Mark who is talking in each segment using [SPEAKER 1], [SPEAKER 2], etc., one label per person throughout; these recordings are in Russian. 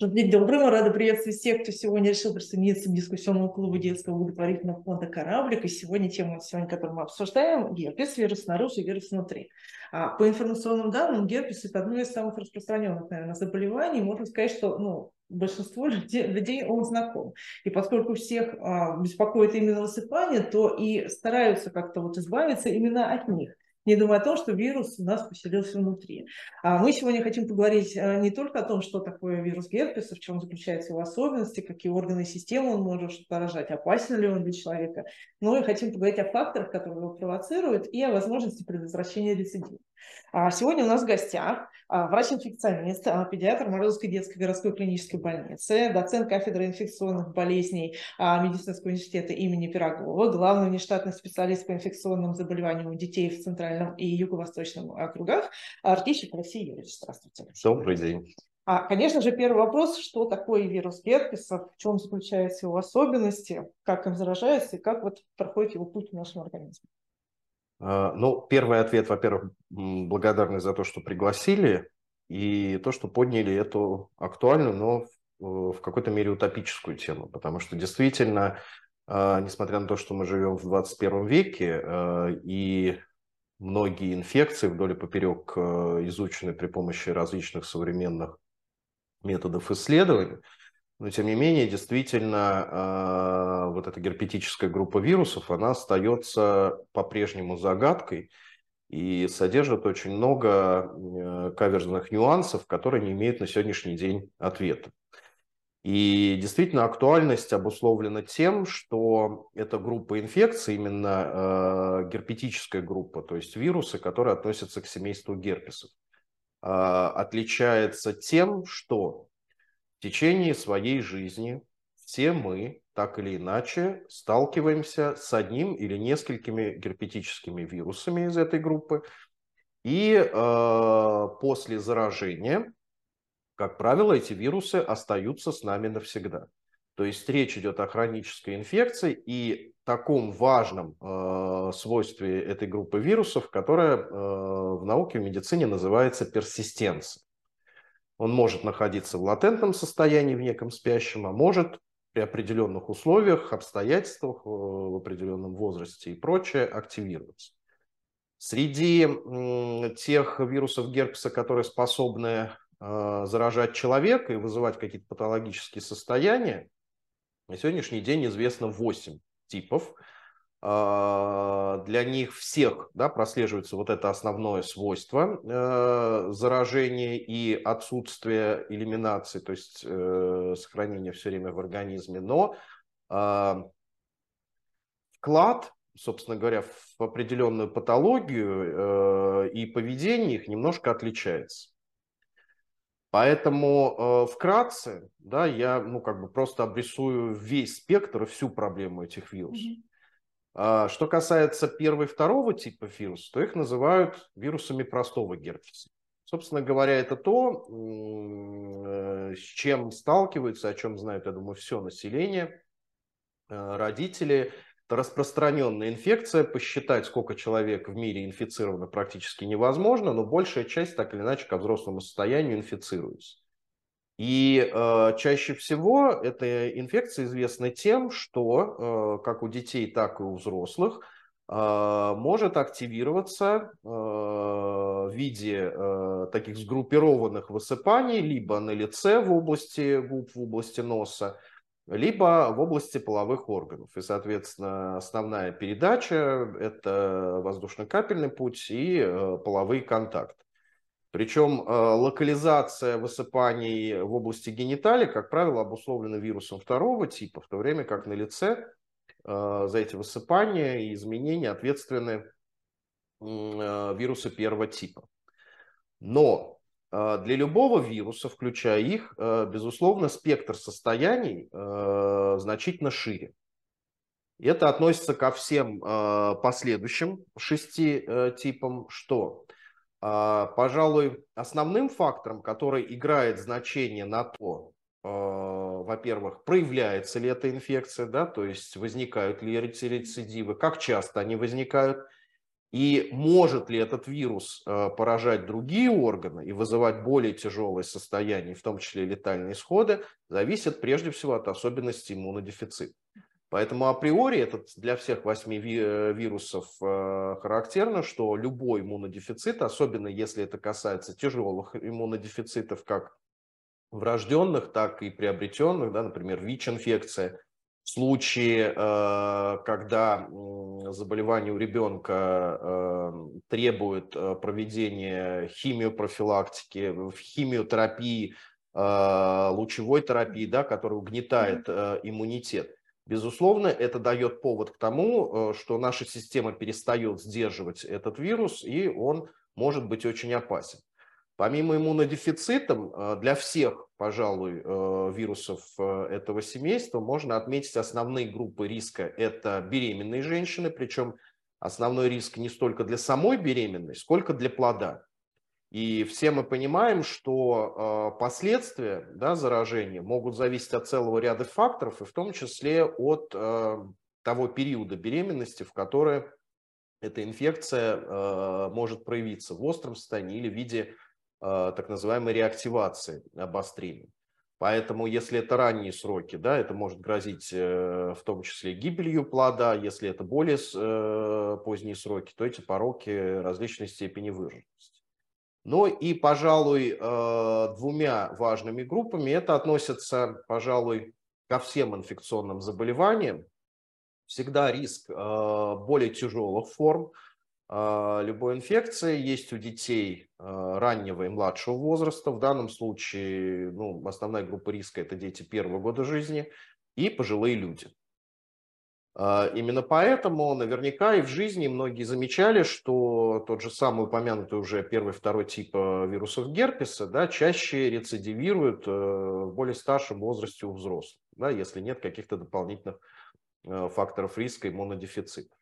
[SPEAKER 1] День добрый, мы рады приветствовать всех, кто сегодня решил присоединиться к дискуссионному клубу детского благотворительного фонда «Кораблик». И сегодня тема, сегодня, которую мы обсуждаем, герпес, вирус снаружи, вирус внутри. А по информационным данным, герпес – это одно из самых распространенных, наверное, заболеваний. Можно сказать, что ну, большинству людей, людей он знаком. И поскольку всех а, беспокоит именно высыпание, то и стараются как-то вот избавиться именно от них не думая о том, что вирус у нас поселился внутри. А мы сегодня хотим поговорить э, не только о том, что такое вирус герпеса, в чем заключаются его особенности, какие органы и системы он может поражать, опасен ли он для человека, но и хотим поговорить о факторах, которые его провоцируют, и о возможности предотвращения рецидива. А сегодня у нас в гостях а, врач-инфекционист, а, педиатр Морозовской детской городской клинической больницы, доцент кафедры инфекционных болезней Медицинского университета имени Пирогова, главный внештатный специалист по инфекционным заболеваниям у детей в Центральном и Юго-Восточном округах Артищев Алексей Юрьевич. Здравствуйте.
[SPEAKER 2] Добрый день.
[SPEAKER 1] А, конечно же, первый вопрос, что такое вирус герпеса, в чем заключаются его особенности, как им заражается и как вот проходит его путь в нашем организме.
[SPEAKER 2] А, ну, первый ответ, во-первых, благодарность за то, что пригласили, и то, что подняли эту актуальную, но в какой-то мере утопическую тему, потому что действительно, а, несмотря на то, что мы живем в 21 веке, а, и многие инфекции вдоль и поперек изучены при помощи различных современных методов исследования, но тем не менее, действительно, а, вот эта герпетическая группа вирусов, она остается по-прежнему загадкой и содержит очень много э, каверзных нюансов, которые не имеют на сегодняшний день ответа. И действительно актуальность обусловлена тем, что эта группа инфекций, именно э, герпетическая группа, то есть вирусы, которые относятся к семейству герпесов, э, отличается тем, что течение своей жизни все мы так или иначе сталкиваемся с одним или несколькими герпетическими вирусами из этой группы. И э, после заражения, как правило, эти вирусы остаются с нами навсегда. То есть речь идет о хронической инфекции и таком важном э, свойстве этой группы вирусов, которое э, в науке, в медицине называется персистенция. Он может находиться в латентном состоянии, в неком спящем, а может при определенных условиях, обстоятельствах, э, в определенном возрасте и прочее активироваться. Среди тех вирусов герпеса, которые способны заражать человека и вызывать какие-то патологические состояния, на сегодняшний день известно 8 типов – а, для них всех да, прослеживается вот это основное свойство э, заражения и отсутствие элиминации, то есть э, сохранение все время в организме, но э, вклад, собственно говоря, в определенную патологию э, и поведение их немножко отличается. Поэтому э, вкратце, да, я ну как бы просто обрисую весь спектр и всю проблему этих вирусов. Mm-hmm. А, что касается первого и второго типа вирусов, то их называют вирусами простого герпеса. Собственно говоря, это то, э, с чем сталкиваются, о чем знают, я думаю, все население, э, родители. Распространенная инфекция. Посчитать, сколько человек в мире инфицировано, практически невозможно, но большая часть так или иначе ко взрослому состоянию инфицируется. И э, чаще всего эта инфекция известна тем, что э, как у детей, так и у взрослых э, может активироваться э, в виде э, таких сгруппированных высыпаний либо на лице в области губ, в области носа, либо в области половых органов. И, соответственно, основная передача – это воздушно-капельный путь и э, половые контакты. Причем э, локализация высыпаний в области гениталий, как правило, обусловлена вирусом второго типа, в то время как на лице э, за эти высыпания и изменения ответственны вирусы первого типа. Но для любого вируса, включая их, безусловно, спектр состояний значительно шире. И это относится ко всем последующим шести типам, что пожалуй, основным фактором, который играет значение на то, во-первых, проявляется ли эта инфекция, да, то есть возникают ли рецидивы, как часто они возникают, И может ли этот вирус э, поражать другие органы и вызывать более тяжелые состояния, в том числе летальные исходы, зависит прежде всего от особенностей иммунодефицита. Поэтому априори это для всех восьми э, вирусов э, характерно, что любой иммунодефицит, особенно если это касается тяжелых иммунодефицитов, как врожденных, так и приобретенных, да, например, ВИЧ-инфекция, в случае, э, когда заболевание у ребенка э, требует э, проведения химиопрофилактики, химиотерапии, лучевой терапии, да, которая угнетает иммунитет. Безусловно, это дает повод к тому, что наша система перестает сдерживать этот вирус, и он может быть очень опасен. Помимо иммунодефицита, э, для всех, пожалуй, э, вирусов э, этого семейства можно отметить основные группы риска. Это беременные женщины, причем основной риск не столько для самой беременной, сколько для плода. И все мы понимаем, что последствия да, заражения могут зависеть от целого ряда факторов, и в том числе от того периода беременности, в который эта инфекция может проявиться в остром состоянии или в виде так называемой реактивации обострения. Поэтому, если это ранние сроки, да, это может грозить э, в том числе гибелью плода. Если это более э, поздние сроки, то эти пороки различной степени выраженности. Ну и, пожалуй, двумя важными группами это относится, пожалуй, ко всем инфекционным заболеваниям. Всегда риск более тяжелых форм, любой инфекции. Есть у детей а, раннего и младшего возраста. В данном случае ну, основная группа риска – это дети первого года жизни и пожилые люди. А, именно поэтому наверняка и в жизни многие замечали, что тот же самый упомянутый уже первый, второй тип вирусов герпеса да, чаще рецидивируют в более старшем возрасте у взрослых, да, если нет каких-то дополнительных факторов риска иммунодефицита.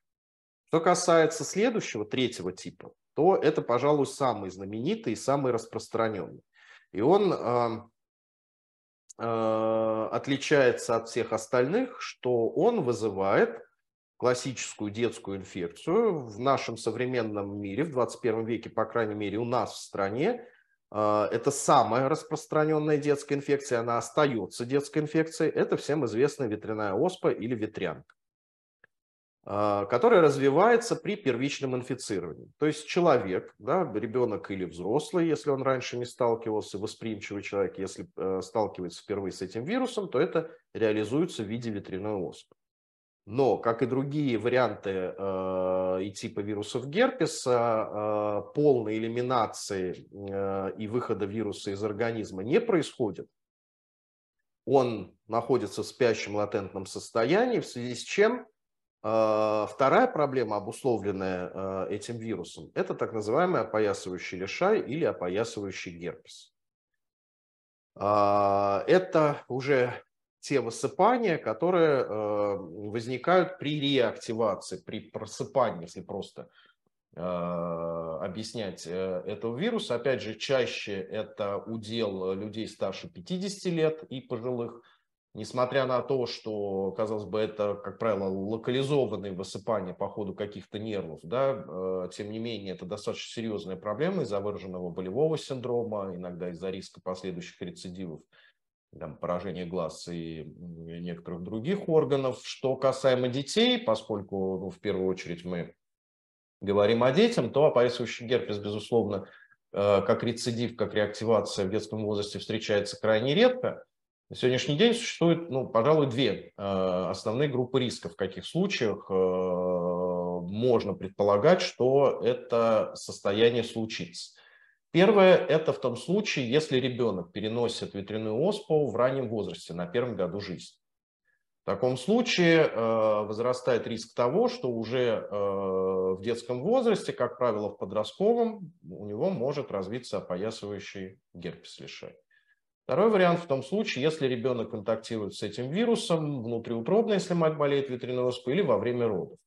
[SPEAKER 2] Что касается следующего, третьего типа, то это, пожалуй, самый знаменитый и самый распространенный. И он э, э, отличается от всех остальных, что он вызывает классическую детскую инфекцию в нашем современном мире, в 21 веке, по крайней мере, у нас в стране. Э, это самая распространенная детская инфекция, она остается детской инфекцией. Это всем известная ветряная оспа или ветрянка. А, которая развивается при первичном инфицировании. То есть человек, да, ребенок или взрослый, если он раньше не сталкивался, восприимчивый человек, если э, сталкивается впервые с этим вирусом, то это реализуется в виде ветряной оспы. Но, как и другие варианты э, и типы вирусов герпеса, э, полной элиминации э, и выхода вируса из организма не происходит. Он находится в спящем латентном состоянии, в связи с чем вторая проблема, обусловленная а, этим вирусом, это так называемый опоясывающий лишай или опоясывающий герпес. А, это уже те высыпания, которые возникают при реактивации, при просыпании, если просто объяснять э, этого вируса. Опять же, чаще это удел людей старше 50 лет и пожилых Несмотря на то, что, казалось бы, это, как правило, локализованные высыпания по ходу каких-то нервов, да, э, тем не менее, это достаточно серьезная проблема из-за выраженного болевого синдрома, иногда из-за риска последующих рецидивов, там, поражения глаз и некоторых других органов. Что касаемо детей, поскольку, ну, в первую очередь, мы говорим о детях, то опоясывающий герпес, безусловно, э, как рецидив, как реактивация в детском возрасте встречается крайне редко – на сегодняшний день существует, ну, пожалуй, две э, основные группы риска, в каких случаях э, можно предполагать, что это состояние случится. Первое – это в том случае, если ребенок переносит ветряную оспу в раннем возрасте, на первом году жизни. В таком случае э, возрастает риск того, что уже в детском возрасте, как правило, в подростковом, у него может развиться опоясывающий герпес лишай. Второй вариант в том случае, если ребенок контактирует с этим вирусом внутриутробно, если мать болеет ветряной оспой, или во время родов.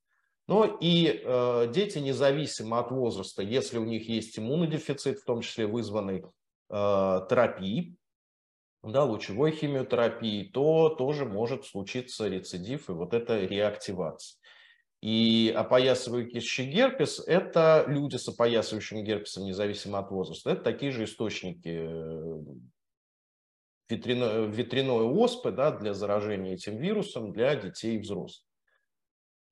[SPEAKER 2] Но и э, дети, независимо от возраста, если у них есть иммунодефицит, в том числе вызванный э, терапией, да, лучевой химиотерапией, то тоже может случиться рецидив и вот эта реактивация. И опоясывающий герпес – это люди с опоясывающим герпесом, независимо от возраста. Это такие же источники э, ветряной, ветряной оспы да, для заражения этим вирусом для детей и взрослых.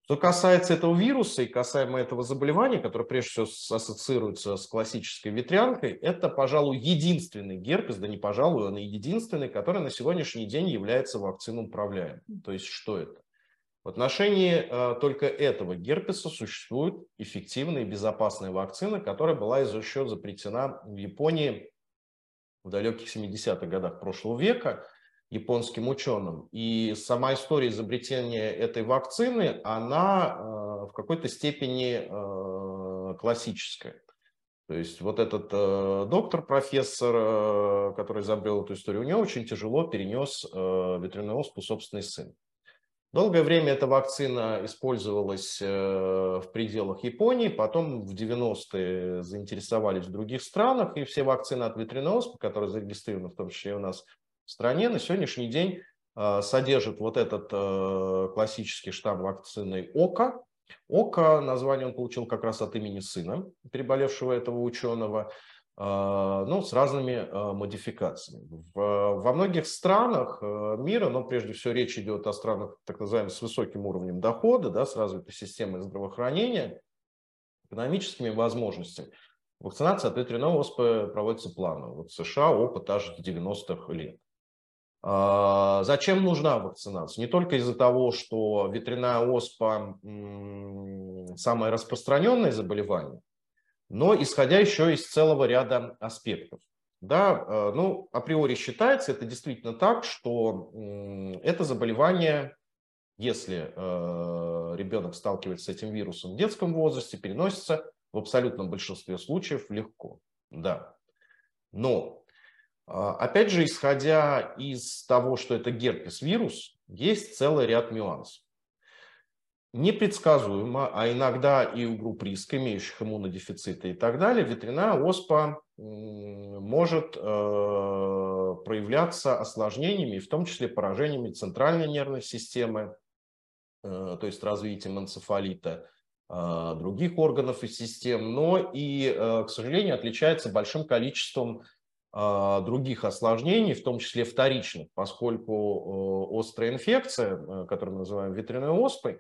[SPEAKER 2] Что касается этого вируса и касаемо этого заболевания, которое прежде всего ассоциируется с классической ветрянкой, это, пожалуй, единственный герпес, да не пожалуй, он и единственный, который на сегодняшний день является вакциной управляемым. То есть что это? В отношении э, только этого герпеса существует эффективная и безопасная вакцина, которая была еще запретена в Японии в далеких 70-х годах прошлого века японским ученым. И сама история изобретения этой вакцины, она э, в какой-то степени э, классическая. То есть вот этот э, доктор, профессор, э, который изобрел эту историю, у него очень тяжело перенес э, ветряную оспу собственный сын. Долгое время эта вакцина использовалась э, в пределах Японии, потом в 90-е заинтересовались в других странах, и все вакцины от ветряной оспы, которые зарегистрированы в том числе и у нас в стране, на сегодняшний день э, содержат вот этот э, классический штамм вакцины ОКА. ОКА, название он получил как раз от имени сына, переболевшего этого ученого. А, ну, с разными а, модификациями. Во многих странах э, мира, но прежде всего речь идет о странах, так называемых, с высоким уровнем дохода, да, с развитой системой здравоохранения, экономическими возможностями, вакцинация от ветряной оспы проводится планово. Вот в США опыт аж с 90-х лет. А, зачем нужна вакцинация? Не только из-за того, что ветряная оспа самое распространенное заболевание, но исходя еще из целого ряда аспектов. Да, э, ну, априори считается, это действительно так, что это заболевание, если э, ребенок сталкивается с этим вирусом в детском возрасте, переносится в абсолютном большинстве случаев легко. Да. Но, э, опять же, исходя из того, что это герпес-вирус, есть целый ряд нюансов непредсказуемо, а иногда и у групп риска, имеющих иммунодефициты и так далее, ветряная оспа может э, проявляться осложнениями, в том числе поражениями центральной нервной системы, э, то есть развитием энцефалита, э, других органов и систем, но и, к сожалению, отличается большим количеством других осложнений, в том числе вторичных, поскольку острая инфекция, которую мы называем ветряной оспой,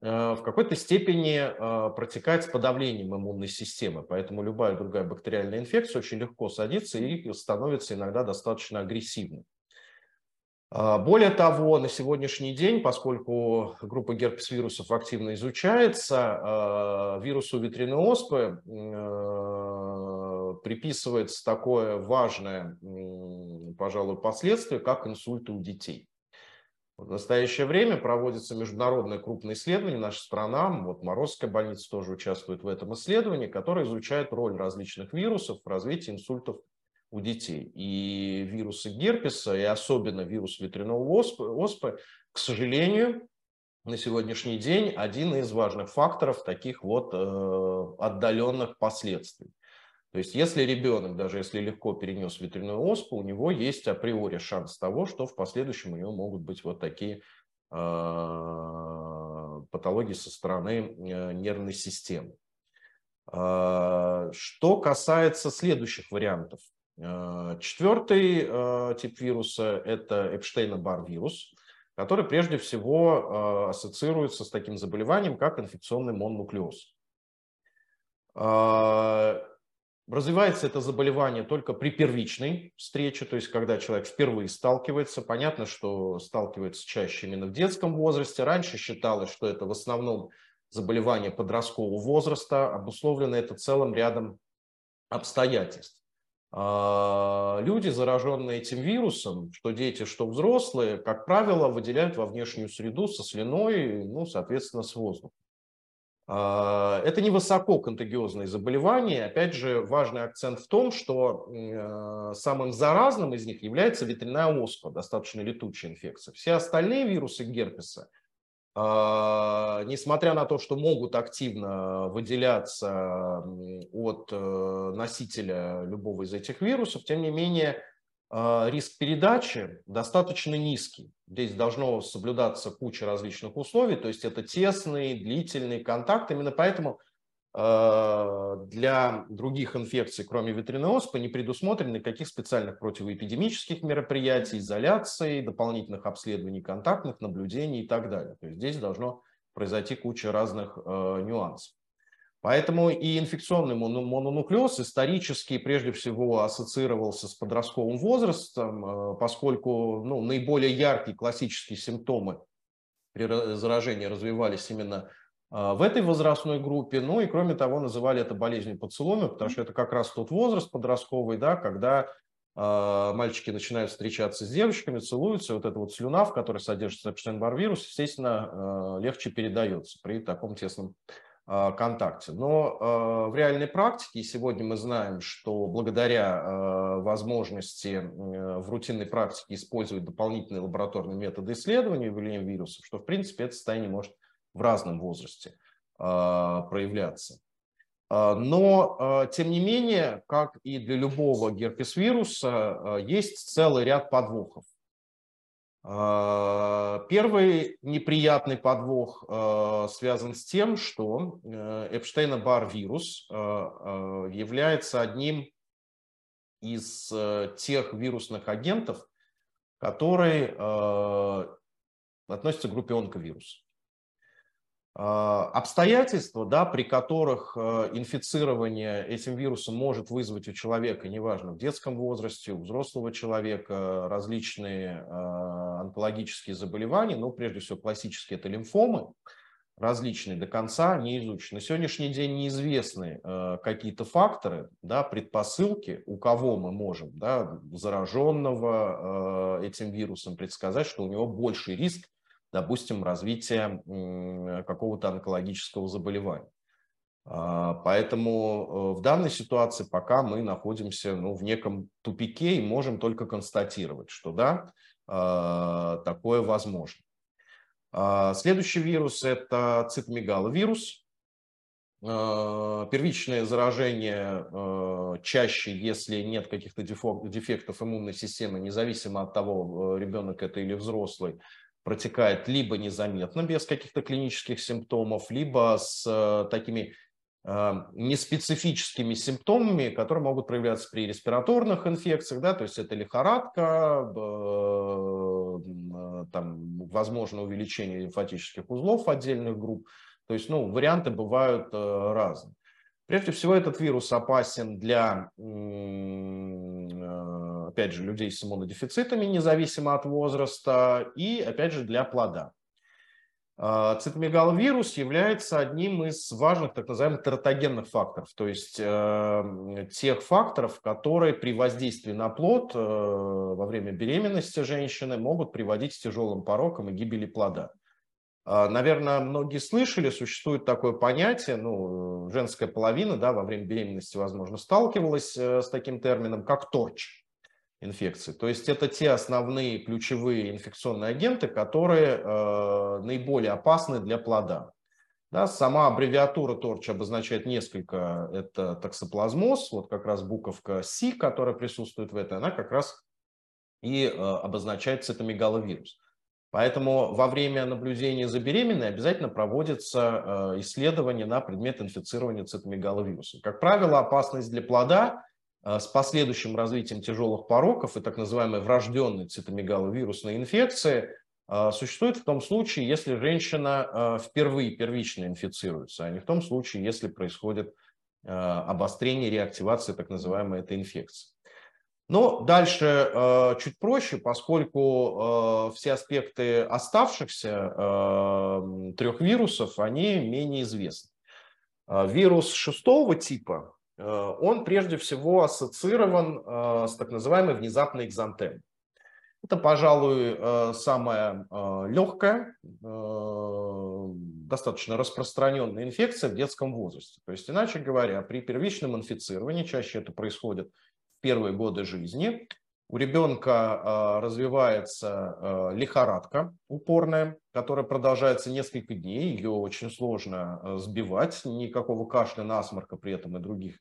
[SPEAKER 2] в какой-то степени э, протекает с подавлением иммунной системы. Поэтому любая другая бактериальная инфекция очень легко садится и становится иногда достаточно агрессивной. А, более того, на сегодняшний день, поскольку группа герпес-вирусов активно изучается, э, вирусу ветряной оспы приписывается такое важное, пожалуй, последствие, как инсульты у детей. В настоящее время проводится международное крупное исследование, наша страна, вот Морозская больница тоже участвует в этом исследовании, которое изучает роль различных вирусов в развитии инсультов у детей. И вирусы герпеса, и особенно вирус ветряного оспы, оспы к сожалению, на сегодняшний день один из важных факторов таких вот э, отдаленных последствий. То есть если ребенок, даже если легко перенес ветряную оспу, у него есть априори шанс того, что в последующем у него могут быть вот такие а, патологии со стороны э, нервной системы. А, что касается следующих вариантов. А, четвертый тип вируса – это Эпштейна-Бар вирус, который прежде всего ассоциируется с таким заболеванием, как инфекционный мононуклеоз. Развивается это заболевание только при первичной встрече, то есть когда человек впервые сталкивается. Понятно, что сталкивается чаще именно в детском возрасте. Раньше считалось, что это в основном заболевание подросткового возраста, обусловлено это целым рядом обстоятельств. А, люди, зараженные этим вирусом, что дети, что взрослые, как правило, выделяют во внешнюю среду со слюной, ну, соответственно, с воздухом. А, это не высококонтагиозные заболевания. Опять же, важный акцент в том, что э, самым заразным из них является ветряная оспа, достаточно летучая инфекция. Все остальные вирусы герпеса, а, несмотря на то, что могут активно выделяться от э, носителя любого из этих вирусов, тем не менее риск передачи достаточно низкий. Здесь должно соблюдаться куча различных условий, то есть это тесный, длительный контакт. Именно поэтому для других инфекций, кроме ветряной оспы, не предусмотрено никаких специальных противоэпидемических мероприятий, изоляции, дополнительных обследований контактных, наблюдений и так далее. То есть здесь должно произойти куча разных нюансов. Поэтому и инфекционный мононуклеоз исторически прежде всего ассоциировался с подростковым возрастом, э, поскольку ну, наиболее яркие классические симптомы при заражении развивались именно э, в этой возрастной группе. Ну и кроме того, называли это болезнью поцелуя, потому что это как раз тот возраст подростковый, да, когда э, мальчики начинают встречаться с девочками, целуются, вот эта вот слюна, в которой содержится Эпштейн-Бар-вирус, естественно, легче передается при таком тесном контакте. Но а, в реальной практике сегодня мы знаем, что благодаря а, возможности в рутинной практике использовать дополнительные лабораторные методы исследования выявления вирусов, что в принципе это состояние может в разном возрасте проявляться. Но, тем не менее, как и для любого герпес-вируса, есть целый ряд подвохов. А, первый неприятный подвох а, связан с тем, что э, Эпштейна-Бар вирус а, является одним из э, тех вирусных агентов, который относится к группе онковирус. А, обстоятельства, да, при которых э, инфицирование этим вирусом может вызвать у человека, неважно, в детском возрасте, у взрослого человека, различные а, онкологические заболевания, но прежде всего классические это лимфомы, различные, до конца не изучены. На сегодняшний день неизвестны э, какие-то факторы, да, предпосылки, у кого мы можем, да, зараженного э, этим вирусом предсказать, что у него больший риск допустим, развития какого-то онкологического заболевания. А, поэтому э, в данной ситуации пока мы находимся ну, в неком тупике и можем только констатировать, что да, а, такое возможно. А, следующий вирус – это цитомегаловирус. Первичное заражение чаще, если нет каких-то дефектов иммунной системы, независимо от того, э, ребенок это или взрослый, протекает либо незаметно, без каких-то клинических симптомов, либо с э, такими э, неспецифическими симптомами, которые могут проявляться при респираторных инфекциях, да, то есть это лихорадка, э, там, возможно увеличение лимфатических узлов отдельных групп, то есть ну, варианты бывают разные. Прежде всего, этот вирус опасен для, опять же, людей с иммунодефицитами, независимо от возраста, и, опять же, для плода. А, цитомегаловирус является одним из важных так называемых тератогенных факторов, то есть э, тех факторов, которые при воздействии на плод э, во время беременности женщины могут приводить к тяжелым порокам и гибели плода. А, наверное, многие слышали, существует такое понятие, ну, женская половина, да, во время беременности, возможно, сталкивалась э, с таким термином, как торч инфекции. То есть это те основные ключевые инфекционные агенты, которые э, наиболее опасны для плода. Да, сама аббревиатура торч обозначает несколько, это токсоплазмоз, вот как раз буковка С, которая присутствует в этой, она как раз и э, обозначает цитомегаловирус. Поэтому во время наблюдения за беременной обязательно проводится э, исследование на предмет инфицирования цитомегаловирусом. Как правило, опасность для плода с последующим развитием тяжелых пороков и так называемой врожденной цитомегаловирусной инфекции э, существует в том случае, если женщина впервые первично инфицируется, а не в том случае, если происходит обострение реактивации так называемой этой инфекции. Но дальше э, чуть проще, поскольку э, все аспекты оставшихся э, трех вирусов, они менее известны. Э, вирус шестого типа, э, он прежде всего ассоциирован э, с так называемой внезапной экзантемой. Это, пожалуй, э, самая э, легкая, э, достаточно распространенная инфекция в детском возрасте. То есть, иначе говоря, при первичном инфицировании, чаще это происходит первые годы жизни. У ребенка а, развивается а, лихорадка упорная, которая продолжается несколько дней. Ее очень сложно а, сбивать. Никакого кашля, насморка при этом и других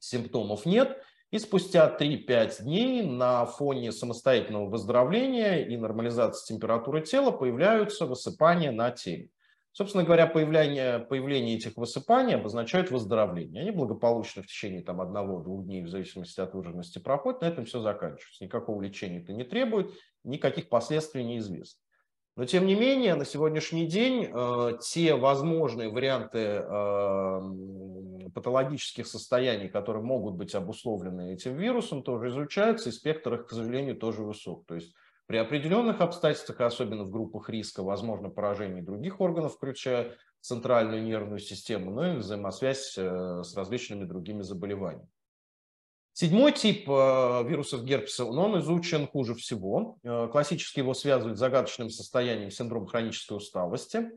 [SPEAKER 2] симптомов нет. И спустя 3-5 дней на фоне самостоятельного выздоровления и нормализации температуры тела появляются высыпания на теле. Собственно говоря, появление, появление этих высыпаний обозначает выздоровление. Они благополучно в течение там, одного-двух дней, в зависимости от выраженности, проходят. На этом все заканчивается. Никакого лечения это не требует, никаких последствий неизвестно. Но тем не менее, на сегодняшний день э, те возможные варианты э, патологических состояний, которые могут быть обусловлены этим вирусом, тоже изучаются, и спектр их, к сожалению, тоже высок. То есть при определенных обстоятельствах, особенно в группах риска, возможно поражение других органов, включая центральную нервную систему, ну и взаимосвязь э, с различными другими заболеваниями. Седьмой тип э, вирусов герпеса, он изучен хуже всего. Э, классически его связывают с загадочным состоянием синдрома хронической усталости.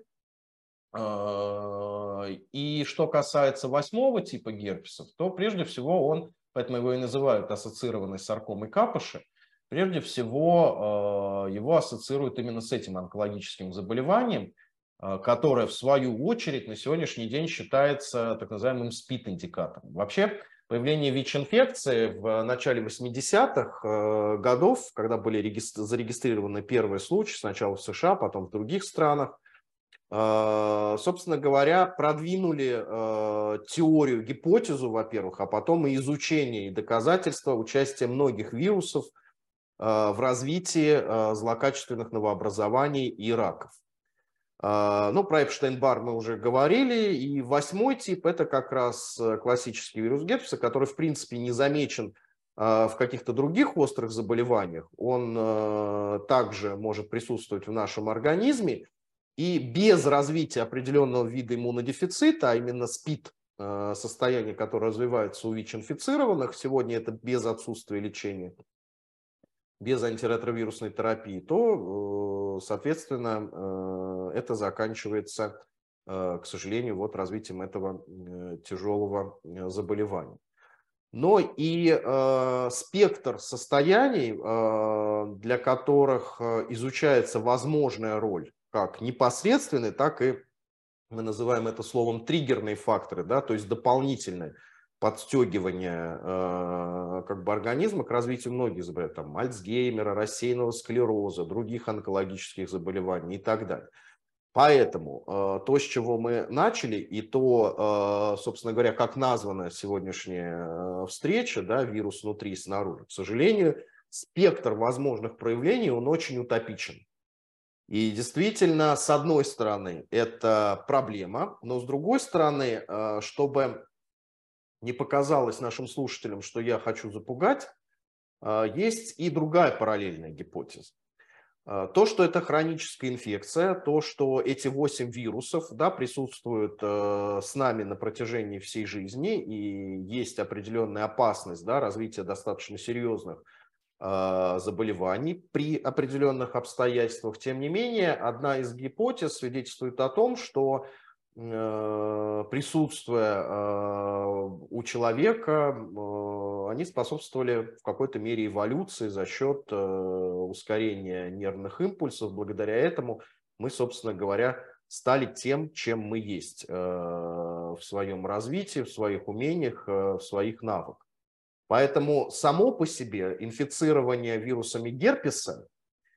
[SPEAKER 2] И что касается восьмого типа герпесов, то прежде всего он, поэтому его и называют ассоциированной саркомой капыши, Прежде всего, э, его ассоциируют именно с этим онкологическим заболеванием, э, которое, в свою очередь, на сегодняшний день считается так называемым СПИД-индикатором. Вообще, появление ВИЧ-инфекции в начале 80-х э, годов, когда были зарегистрированы первые случаи, сначала в США, потом в других странах, собственно говоря, продвинули теорию, гипотезу, во-первых, а потом и изучение и доказательства участия многих вирусов – в развитии э, злокачественных новообразований и раков. Э, ну, про Эпштейн-Бар мы уже говорили. И восьмой тип – это как раз классический вирус герпеса, который, в принципе, не замечен в каких-то других острых заболеваниях. Он также может присутствовать в нашем организме. И без развития определенного вида иммунодефицита, а именно СПИД, состояние, которое развивается у ВИЧ-инфицированных, сегодня это без отсутствия лечения – без антиретровирусной терапии, то, э, соответственно, э, это заканчивается, э, к сожалению, вот развитием этого тяжелого заболевания. Но и спектр состояний, для которых изучается возможная роль как непосредственной, так и мы называем это словом триггерные факторы, да, то есть дополнительные подстегивания э, как бы организма к развитию многих заболеваний, там, Альцгеймера, рассеянного склероза, других онкологических заболеваний и так далее. Поэтому э, то, с чего мы начали, и то, э, собственно говоря, как названа сегодняшняя э, встреча, да, вирус внутри и снаружи, к сожалению, спектр возможных проявлений, он очень утопичен. И действительно, с одной стороны, это проблема, но с другой стороны, э, чтобы не показалось нашим слушателям, что я хочу запугать, а, есть и другая параллельная гипотеза. А, то, что это хроническая инфекция, то, что эти 8 вирусов да, присутствуют э, с нами на протяжении всей жизни и есть определенная опасность да, развития достаточно серьезных заболеваний при определенных обстоятельствах. Тем не менее, одна из гипотез свидетельствует о том, что присутствуя э, у человека, э, они способствовали в какой-то мере эволюции за счет ускорения нервных импульсов. Благодаря этому мы, собственно говоря, стали тем, чем мы есть в своем развитии, в своих умениях, в своих навыках. Поэтому само по себе инфицирование вирусами герпеса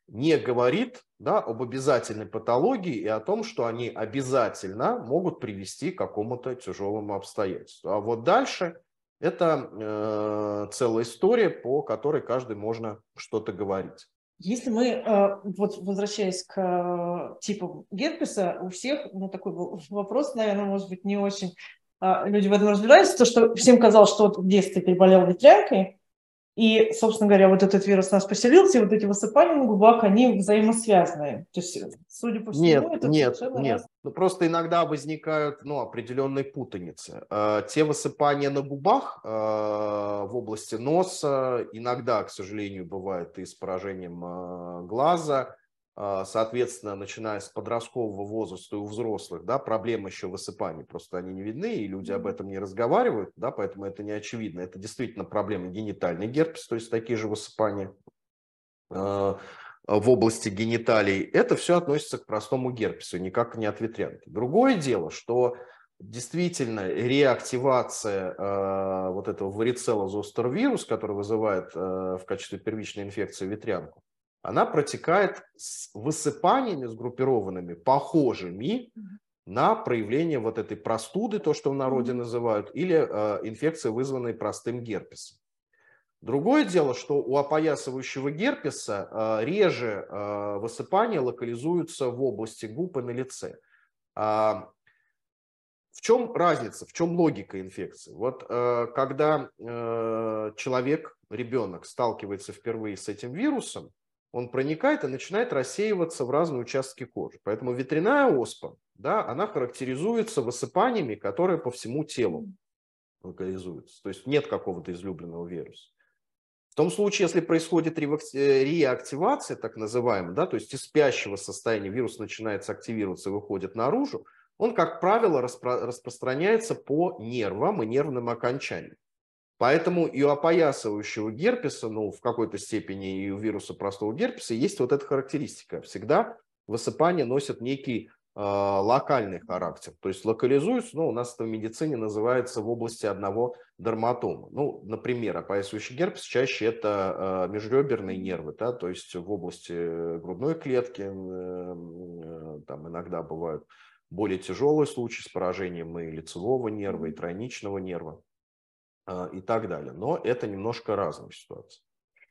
[SPEAKER 2] не говорит да, об обязательной патологии и о том, что они обязательно могут привести к какому-то тяжелому обстоятельству. А вот дальше это э, целая история, по которой каждый можно что-то говорить.
[SPEAKER 1] Если мы, э, вот возвращаясь к э, типу герпеса, у всех, ну такой вопрос, наверное, может быть не очень а, люди в этом разбираются, то, что всем казалось, что вот в детстве переболел ветрянкой, и, собственно говоря, вот этот вирус нас поселился, и вот эти высыпания на губах, они взаимосвязаны. То есть, судя по всему,
[SPEAKER 2] нет, это нет, нет. Раз... Ну, просто иногда возникают ну, определенные путаницы. Э, те высыпания на губах э, в области носа иногда, к сожалению, бывают и с поражением э, глаза, соответственно, начиная с подросткового возраста и у взрослых, да, проблемы еще высыпаний, просто они не видны, и люди об этом не разговаривают, да, поэтому это не очевидно. Это действительно проблема генитальный герпес, то есть такие же высыпания а, в области гениталий. Это все относится к простому герпесу, никак не от ветрянки. Другое дело, что действительно реактивация э, вот этого варицелла зостер вирус, который вызывает э, в качестве первичной инфекции ветрянку, она протекает с высыпаниями сгруппированными, похожими на проявление вот этой простуды, то, что в народе называют, или э, инфекции, вызванной простым герпесом. Другое дело, что у опоясывающего герпеса э, реже э, высыпания локализуются в области губ и на лице. А, в чем разница, в чем логика инфекции? Вот э, когда э, человек, ребенок сталкивается впервые с этим вирусом, он проникает и начинает рассеиваться в разные участки кожи. Поэтому ветряная оспа, да, она характеризуется высыпаниями, которые по всему телу локализуются. То есть нет какого-то излюбленного вируса. В том случае, если происходит э, реактивация, так называемая, да, то есть из спящего состояния вирус начинает активироваться и выходит наружу, он, как правило, распро- распространяется по нервам и нервным окончаниям. Поэтому и у опоясывающего герпеса, ну, в какой-то степени и у вируса простого герпеса есть вот эта характеристика. Всегда высыпание носит некий э, локальный характер. То есть локализуется, ну, у нас это в медицине называется в области одного дерматома. Ну, например, опоясывающий герпес чаще это э, межреберные нервы, да, то есть в области грудной клетки, э, э, там иногда бывают более тяжелый случай с поражением и лицевого нерва, и тройничного нерва и так далее. Но это немножко разные ситуации.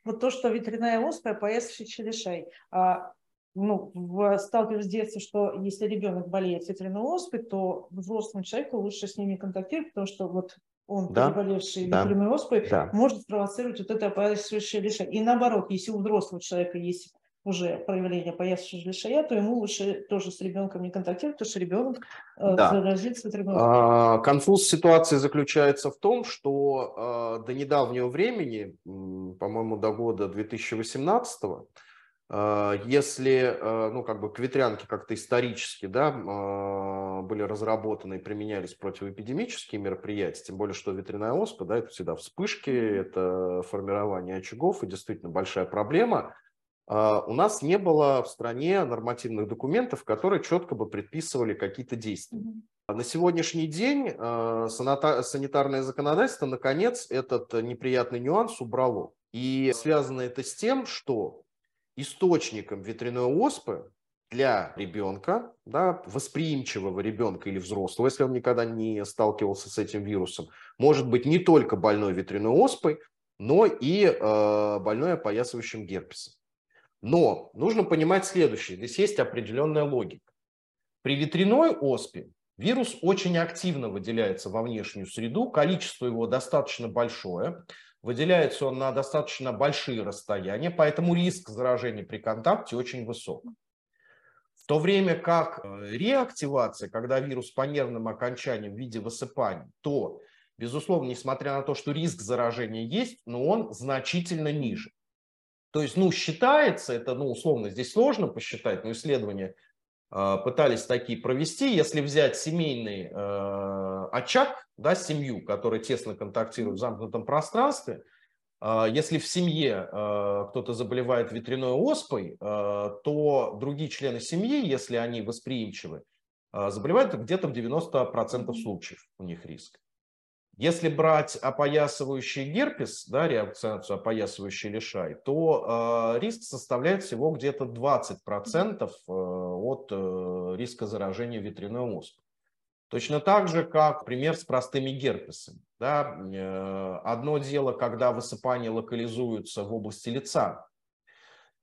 [SPEAKER 1] Вот то, что ветряная оспа, поясший челюшей. А, ну, сталкиваюсь с детства, что если ребенок болеет ветряной оспой, то взрослому человеку лучше с ними контактировать, потому что вот он, да, переболевший да, ветряной оспой, да. может спровоцировать вот это опоясывающее лишение. И наоборот, если у взрослого человека есть уже проявление появившегося лишая, то ему лучше тоже с ребенком не контактировать, потому что ребенок э, да. заразится
[SPEAKER 2] а, Конфуз ситуации заключается в том, что а, до недавнего времени, по-моему, до года 2018 а, если, ну, как бы к ветрянке как-то исторически, да, были разработаны и применялись противоэпидемические мероприятия, тем более, что ветряная оспа, да, это всегда вспышки, это формирование очагов, и действительно большая проблема – у нас не было в стране нормативных документов, которые четко бы предписывали какие-то действия. На сегодняшний день а, санитарное законодательство, наконец, этот неприятный нюанс убрало. И связано это с тем, что источником ветряной оспы для ребенка, да, восприимчивого ребенка или взрослого, если он никогда не сталкивался с этим вирусом, может быть не только больной ветряной оспой, но и э, больной опоясывающим герпесом. Но нужно понимать следующее. Здесь есть определенная логика. При ветряной оспе вирус очень активно выделяется во внешнюю среду, количество его достаточно большое, выделяется он на достаточно большие расстояния, поэтому риск заражения при контакте очень высок. В то время как э, реактивация, когда вирус по нервным окончаниям в виде высыпаний, то, безусловно, несмотря на то, что риск заражения есть, но он значительно ниже. То есть, ну, считается, это, ну, условно, здесь сложно посчитать, но исследования э, пытались такие провести. Если взять семейный э, очаг, да, семью, которая тесно контактирует в замкнутом пространстве, э, если в семье э, кто-то заболевает ветряной оспой, э, то другие члены семьи, если они восприимчивы, э, заболевают где-то в 90% случаев у них риск. Если брать опоясывающий герпес, да, реакцию опоясывающий лишай, то э, риск составляет всего где-то 20% э, от э, риска заражения ветряной оспой. Точно так же, как пример с простыми герпесами. Да? Э, одно дело, когда высыпания локализуются в области лица,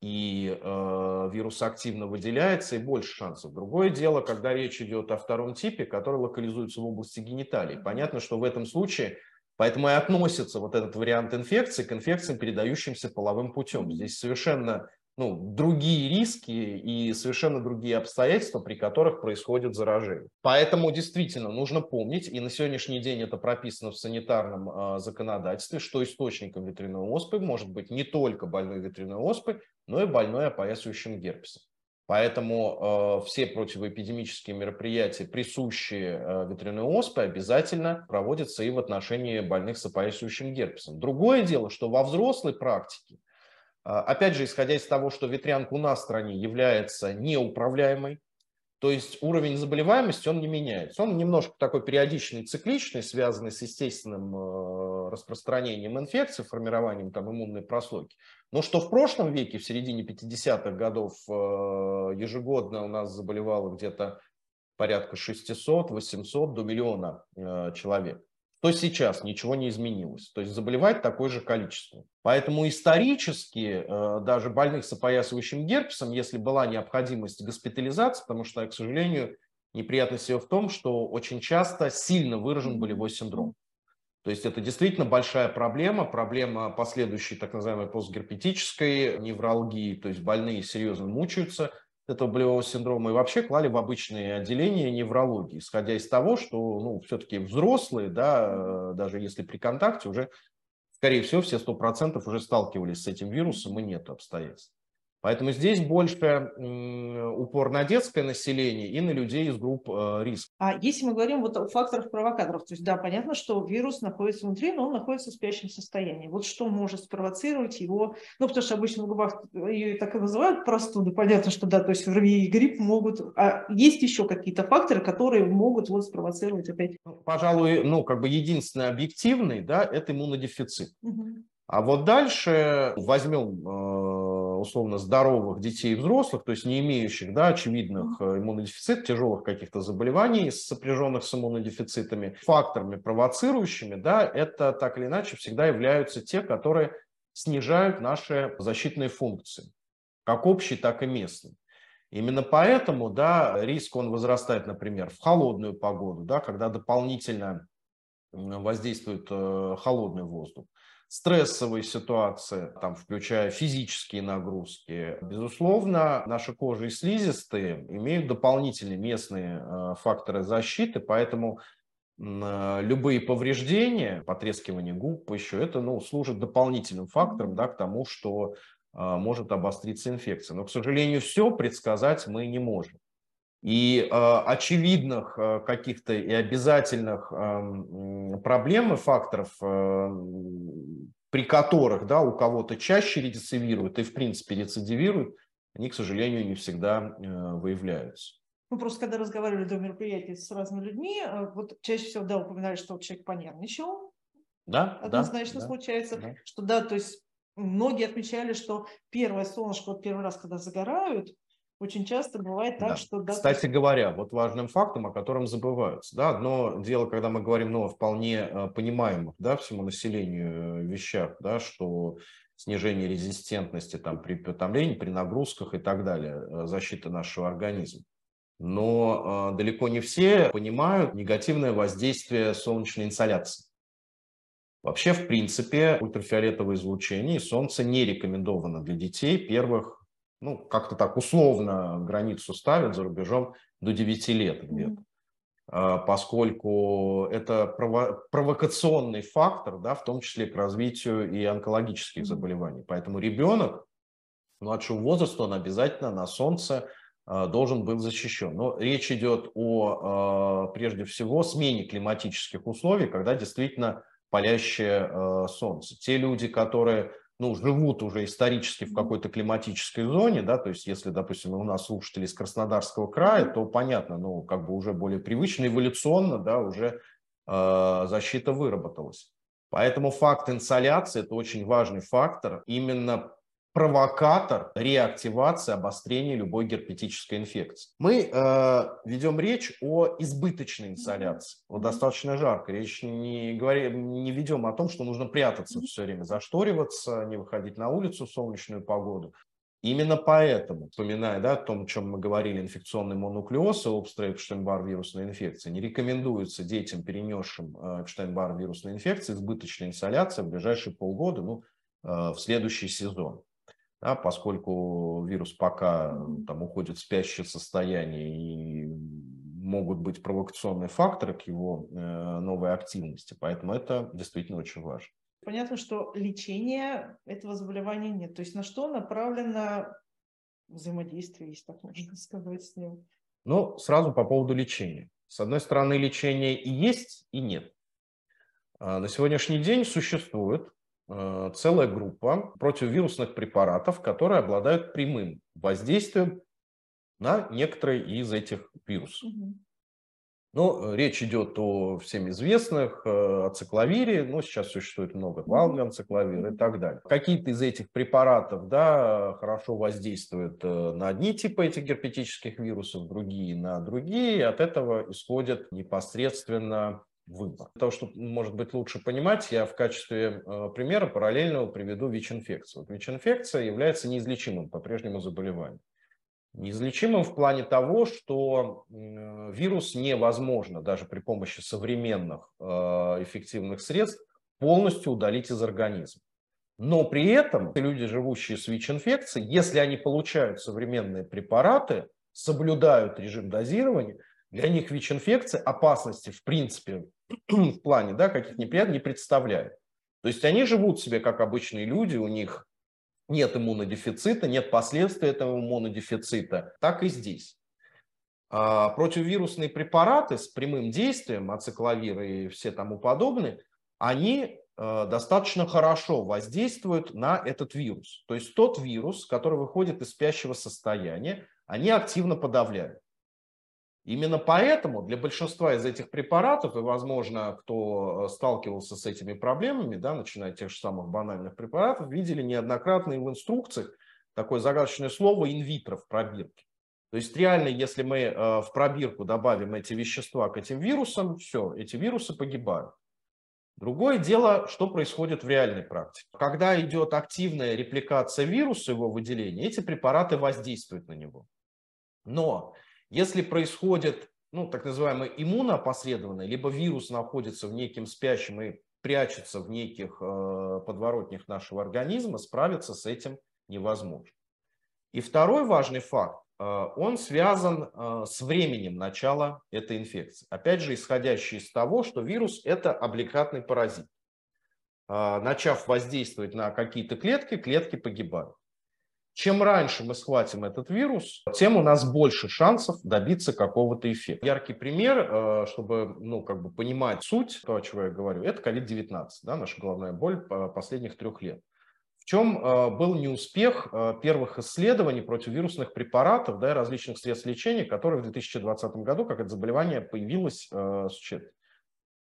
[SPEAKER 2] и э, вирус активно выделяется, и больше шансов. Другое дело, когда речь идет о втором типе, который локализуется в области гениталий. Понятно, что в этом случае, поэтому и относится вот этот вариант инфекции к инфекциям, передающимся половым путем. Здесь совершенно ну, другие риски и совершенно другие обстоятельства, при которых происходит заражение. Поэтому действительно нужно помнить, и на сегодняшний день это прописано в санитарном э, законодательстве, что источником ветряной оспы может быть не только больной ветряной оспы, но и больной опоясывающим герпесом. Поэтому э, все противоэпидемические мероприятия, присущие э, ветряной оспе, обязательно проводятся и в отношении больных с опоясывающим герпесом. Другое дело, что во взрослой практике опять же, исходя из того, что ветрянка у нас в стране является неуправляемой, То есть уровень заболеваемости, он не меняется. Он немножко такой периодичный, цикличный, связанный с естественным э, распространением инфекции, формированием там иммунной прослойки. Но что в прошлом веке, в середине 50-х годов, э, ежегодно у нас заболевало где-то порядка 600-800 до миллиона э, человек то сейчас ничего не изменилось. То есть заболевает такое же количество. Поэтому исторически э, даже больных с опоясывающим герпесом, если была необходимость госпитализации, потому что, к сожалению, неприятность ее в том, что очень часто сильно выражен болевой синдром. То есть это действительно большая проблема, проблема последующей так называемой постгерпетической невралгии, то есть больные серьезно мучаются, этого болевого синдрома и вообще клали в обычные отделения неврологии, исходя из того, что ну, все-таки взрослые, да, э, даже если при контакте, уже, скорее всего, все 100% уже сталкивались с этим вирусом и нет обстоятельств. Поэтому здесь больше упор на детское население и на людей из групп э, риска.
[SPEAKER 1] А если мы говорим вот о факторах провокаторов, то есть да, понятно, что вирус находится внутри, но он находится в спящем состоянии. Вот что может спровоцировать его, ну потому что обычно в губах ее так и называют простуды, понятно, что да, то есть ВРВИ и грипп могут, а есть еще какие-то факторы, которые могут вот спровоцировать опять?
[SPEAKER 2] Ну, пожалуй, ну как бы единственный объективный, да, это иммунодефицит. Угу. А вот дальше возьмем э, условно здоровых детей и взрослых, то есть не имеющих да, очевидных э, иммунодефицит, тяжелых каких-то заболеваний, сопряженных с иммунодефицитами, факторами, провоцирующими, да, это так или иначе всегда являются те, которые снижают наши защитные функции, как общие, так и местные. Именно поэтому да, риск он возрастает, например, в холодную погоду, да, когда дополнительно воздействует э, холодный воздух стрессовые ситуации, там, включая физические нагрузки. Безусловно, наша кожа и слизистые имеют дополнительные местные э, факторы защиты, поэтому э, любые повреждения, потрескивание губ еще, это ну, служит дополнительным фактором да, к тому, что э, может обостриться инфекция. Но, к сожалению, все предсказать мы не можем. И э, очевидных э, каких-то и обязательных э, проблем и факторов, э, при которых да, у кого-то чаще рецидивируют и в принципе рецидивируют, они, к сожалению, не всегда э, выявляются.
[SPEAKER 1] Ну, просто когда разговаривали до мероприятия с разными людьми, вот чаще всего, да, упоминали, что человек понервничал.
[SPEAKER 2] Да,
[SPEAKER 1] Однозначно
[SPEAKER 2] да,
[SPEAKER 1] случается, да. что да, то есть многие отмечали, что первое солнышко, вот первый раз, когда загорают, очень часто бывает так, да. что...
[SPEAKER 2] Да, Кстати говоря, вот важным фактом, о котором забываются. Да, одно дело, когда мы говорим ну, о вполне э, понимаемых да, всему населению э, вещах, да, что снижение резистентности там, при потомлении, при нагрузках и так далее, э, защита нашего организма. Но э, далеко не все понимают негативное воздействие солнечной инсоляции. Вообще, в принципе, ультрафиолетовое излучение и солнце не рекомендовано для детей первых ну, как-то так условно границу ставят за рубежом до 9 лет где-то. Mm-hmm. Поскольку это прово- провокационный фактор, да, в том числе к развитию и онкологических заболеваний. Поэтому ребенок младшего возраста, он обязательно на солнце а, должен быть защищен. Но речь идет о, а, прежде всего, смене климатических условий, когда действительно палящее солнце. Те люди, которые ну, живут уже исторически в какой-то климатической зоне, да, то есть если, допустим, у нас слушатели из Краснодарского края, то понятно, ну, как бы уже более привычно, эволюционно, да, уже э, защита выработалась. Поэтому факт инсоляции – это очень важный фактор именно провокатор реактивации, обострения любой герпетической инфекции. Мы э, ведем речь о избыточной инсоляции. Вот достаточно жарко. Речь не, говори, не ведем о том, что нужно прятаться все время, зашториваться, не выходить на улицу в солнечную погоду. Именно поэтому, вспоминая да, о том, о чем мы говорили, инфекционный монуклеоз и Эпштейн-Бар вирусной инфекции, не рекомендуется детям, перенесшим э, Эпштейн-Бар вирусной инфекции, избыточная инсоляция в ближайшие полгода, ну, э, в следующий сезон да, поскольку вирус пока там, уходит в спящее состояние и могут быть провокационные факторы к его э, новой активности. Поэтому это действительно очень важно.
[SPEAKER 1] Понятно, что лечения этого заболевания нет. То есть на что направлено взаимодействие, если так можно сказать, с ним?
[SPEAKER 2] Ну, сразу по поводу лечения. С одной стороны, лечение и есть, и нет. А на сегодняшний день существует целая группа противовирусных препаратов, которые обладают прямым воздействием на некоторые из этих вирусов. Ну, речь идет о всем известных, э, о цикловире, ну, сейчас существует много валганцикловир и так далее. Какие-то из этих препаратов, да, хорошо воздействуют э, на одни типы этих герпетических вирусов, другие на другие, от этого исходит непосредственно выбор. Для того, чтобы, может быть, лучше понимать, я в качестве э, примера параллельного приведу ВИЧ-инфекцию. ВИЧ-инфекция является неизлечимым по-прежнему заболеванием. Неизлечимым в плане того, что вирус невозможно даже при помощи современных э, эффективных средств полностью удалить из организма. Но при этом люди, живущие с ВИЧ-инфекцией, если они получают современные препараты, соблюдают режим дозирования, для них ВИЧ-инфекция опасности в принципе в плане да, каких неприятностей не представляет. То есть они живут себе как обычные люди, у них нет иммунодефицита, нет последствий этого иммунодефицита. Так и здесь. А, противовирусные препараты с прямым действием, ацикловир и все тому подобное, они а, достаточно хорошо воздействуют на этот вирус. То есть тот вирус, который выходит из спящего состояния, они активно подавляют. Именно поэтому для большинства из этих препаратов, и, возможно, кто э, сталкивался с этими проблемами, да, начиная от тех же самых банальных препаратов, видели неоднократно в инструкциях такое загадочное слово инвитро в пробирке. То есть реально, если мы э, в пробирку добавим эти вещества к этим вирусам, все, эти вирусы погибают. Другое дело, что происходит в реальной практике. Когда идет активная репликация вируса, его выделение, эти препараты воздействуют на него. Но если происходит ну, так называемое иммуноопосредованное, либо вирус находится в неким спящем и прячется в неких э, подворотнях нашего организма, справиться с этим невозможно. И второй важный факт, э, он связан э, с временем начала этой инфекции. Опять же, исходящий из того, что вирус – это обликатный паразит. Э, начав воздействовать на какие-то клетки, клетки погибают. Чем раньше мы схватим этот вирус, тем у нас больше шансов добиться какого-то эффекта. Яркий пример, э, чтобы ну, как бы понимать суть того, о чем я говорю, это COVID-19, да, наша головная боль последних трех лет. В чем э, был неуспех э, первых исследований противовирусных препаратов да, и различных средств лечения, которые в 2020 году, как это заболевание появилось,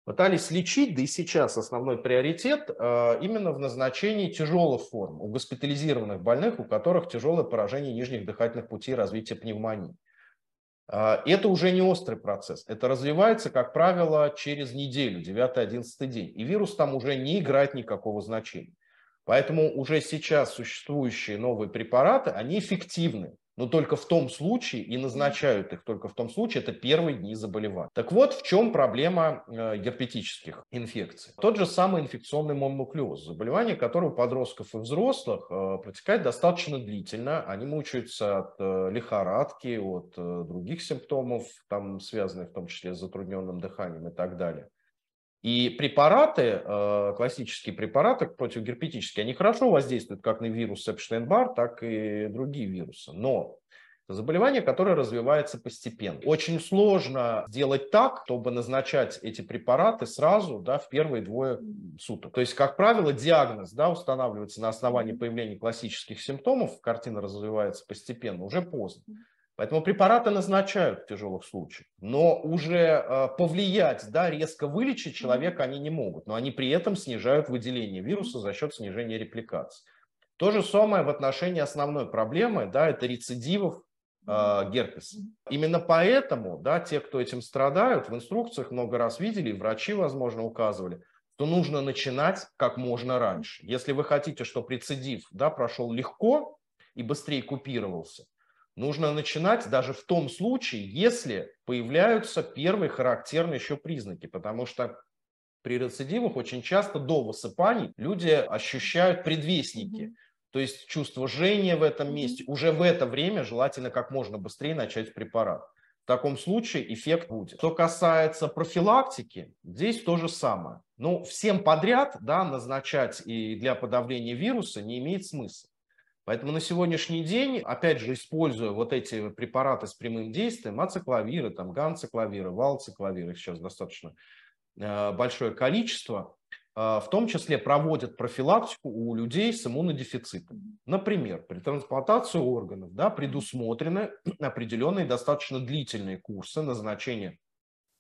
[SPEAKER 2] пытались лечить, да и сейчас основной приоритет э, именно в назначении тяжелых форм у госпитализированных больных, у которых тяжелое поражение нижних дыхательных путей развития пневмонии. Э, это уже не острый процесс, это развивается, как правило, через неделю, 9-11 день, и вирус там уже не играет никакого значения. Поэтому уже сейчас существующие новые препараты, они эффективны но только в том случае и назначают их только в том случае, это первые дни заболевания. Так вот, в чем проблема э, герпетических инфекций? Тот же самый инфекционный мононуклеоз, заболевание, которое у подростков и взрослых э, протекает достаточно длительно. Они мучаются от э, лихорадки, от других симптомов, там связанных в том числе с затрудненным дыханием и так далее. И препараты, э, классические препараты противогерпетические, они хорошо воздействуют как на вирус Эпштейн-Бар, так и другие вирусы. Но это заболевание, которое развивается постепенно. Очень сложно сделать так, чтобы назначать эти препараты сразу да, в первые двое суток. То есть, как правило, диагноз да, устанавливается на основании появления классических симптомов, картина развивается постепенно, уже поздно. Поэтому препараты назначают в тяжелых случаях, но уже э, повлиять, да, резко вылечить человека они не могут, но они при этом снижают выделение вируса за счет снижения репликации. То же самое в отношении основной проблемы, да, это рецидивов э, герпеса. Именно поэтому, да, те, кто этим страдают, в инструкциях много раз видели, врачи, возможно, указывали, что нужно начинать как можно раньше. Если вы хотите, чтобы рецидив да, прошел легко и быстрее купировался, нужно начинать даже в том случае, если появляются первые характерные еще признаки, потому что при рецидивах очень часто до высыпаний люди ощущают предвестники, mm-hmm. то есть чувство жжения в этом месте. Уже в это время желательно как можно быстрее начать препарат. В таком случае эффект будет. Что касается профилактики, здесь то же самое. Ну, всем подряд да, назначать и для подавления вируса не имеет смысла. Поэтому на сегодняшний день, опять же, используя вот эти препараты с прямым действием, ацикловиры, там, ганцикловиры, валцикловиры, сейчас достаточно э, большое количество, в том числе проводят профилактику у людей с иммунодефицитом. Например, при трансплантации органов да, предусмотрены определенные достаточно длительные курсы назначения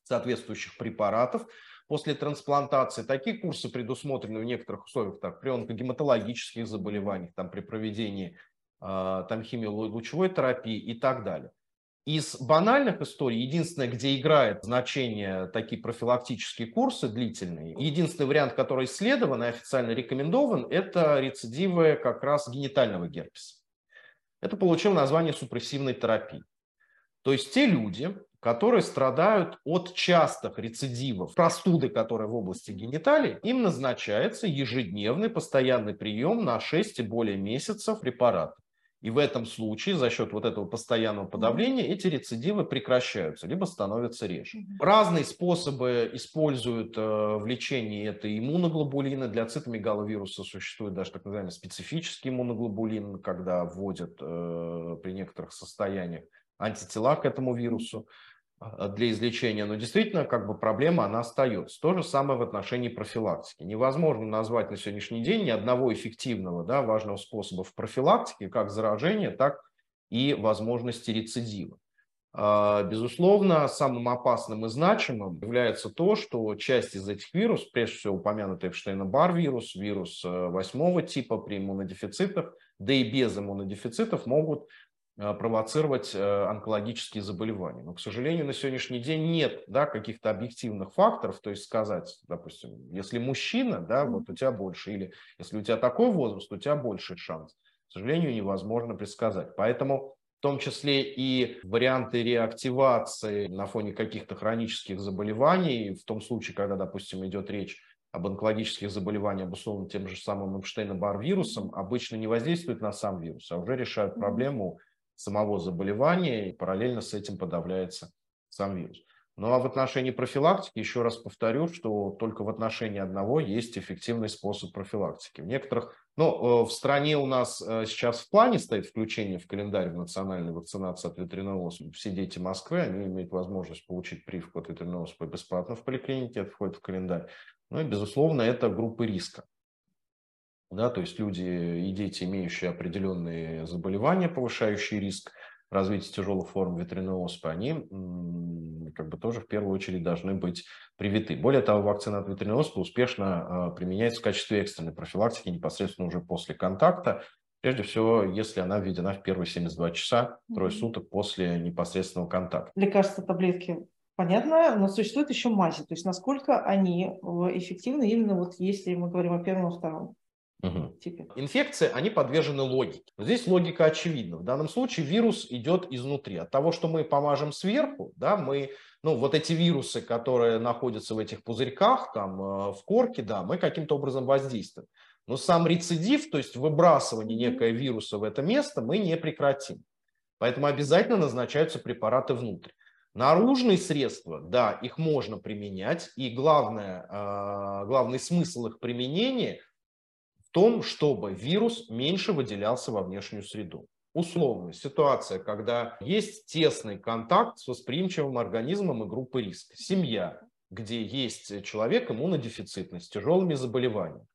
[SPEAKER 2] соответствующих препаратов после трансплантации. Такие курсы предусмотрены в некоторых условиях, так, при онкогематологических заболеваниях, там, при проведении э, там, химиолучевой терапии и так далее. Из банальных историй, единственное, где играет значение такие профилактические курсы длительные, единственный вариант, который исследован и официально рекомендован, это рецидивы как раз генитального герпеса. Это получил название супрессивной терапии. То есть те люди, которые страдают от частых рецидивов простуды, которые в области гениталий, им назначается ежедневный постоянный прием на 6 и более месяцев препарата. И в этом случае за счет вот этого постоянного подавления эти рецидивы прекращаются, либо становятся реже. Разные способы используют э, в лечении это иммуноглобулины. Для цитомегаловируса существует даже так называемый специфический иммуноглобулин, когда вводят э, при некоторых состояниях антитела к этому вирусу. А, для излечения, но действительно как бы проблема она остается. То же самое в отношении профилактики. Невозможно назвать на сегодняшний день ни одного эффективного, да, важного способа в профилактике, как заражения, так и возможности рецидива. А, безусловно, самым опасным и значимым является то, что часть из этих вирусов, прежде всего упомянутый Эпштейна-Бар вирус, вирус э, восьмого типа при иммунодефицитах, да и без иммунодефицитов могут провоцировать э, онкологические заболевания. Но, к сожалению, на сегодняшний день нет да, каких-то объективных факторов, то есть сказать, допустим, если мужчина, да, вот у тебя больше, или если у тебя такой возраст, у тебя больше шанс. К сожалению, невозможно предсказать. Поэтому в том числе и варианты реактивации на фоне каких-то хронических заболеваний, в том случае, когда, допустим, идет речь об онкологических заболеваниях, обусловленных тем же самым Эпштейна-Бар вирусом, обычно не воздействуют на сам вирус, а уже решают проблему самого заболевания, и параллельно с этим подавляется сам вирус. Ну а в отношении профилактики, еще раз повторю, что только в отношении одного есть эффективный способ профилактики. В некоторых, ну, э, в стране у нас э, сейчас в плане стоит включение в календарь в национальной вакцинации от ветряного оспы. Все дети Москвы, они имеют возможность получить прививку от ветряного оспы бесплатно в поликлинике, это входит в календарь. Ну и, безусловно, это группы риска да, то есть люди и дети, имеющие определенные заболевания, повышающие риск развития тяжелых форм ветряной оспы, они как бы тоже в первую очередь должны быть привиты. Более того, вакцина от ветряной оспы успешно а, применяется в качестве экстренной профилактики непосредственно уже после контакта, Прежде всего, если она введена в первые 72 часа, трое суток после непосредственного контакта.
[SPEAKER 1] Лекарства, таблетки понятно, но существует еще мази. То есть насколько они э, эффективны именно вот если мы говорим о первом и втором?
[SPEAKER 2] Угу. Инфекции, они подвержены логике. Здесь логика очевидна. В данном случае вирус идет изнутри. От того, что мы помажем сверху, да, мы, ну, вот эти вирусы, которые находятся в этих пузырьках, там, э, в корке, да, мы каким-то образом воздействуем. Но сам рецидив, то есть выбрасывание некого вируса в это место, мы не прекратим. Поэтому обязательно назначаются препараты внутрь. Наружные средства, да, их можно применять, и главное, э, главный смысл их применения – том, чтобы вирус меньше выделялся во внешнюю среду. Условно, ситуация, когда есть тесный контакт с восприимчивым организмом и группой риска. Семья, где есть человек иммунодефицитный, с тяжелыми заболеваниями.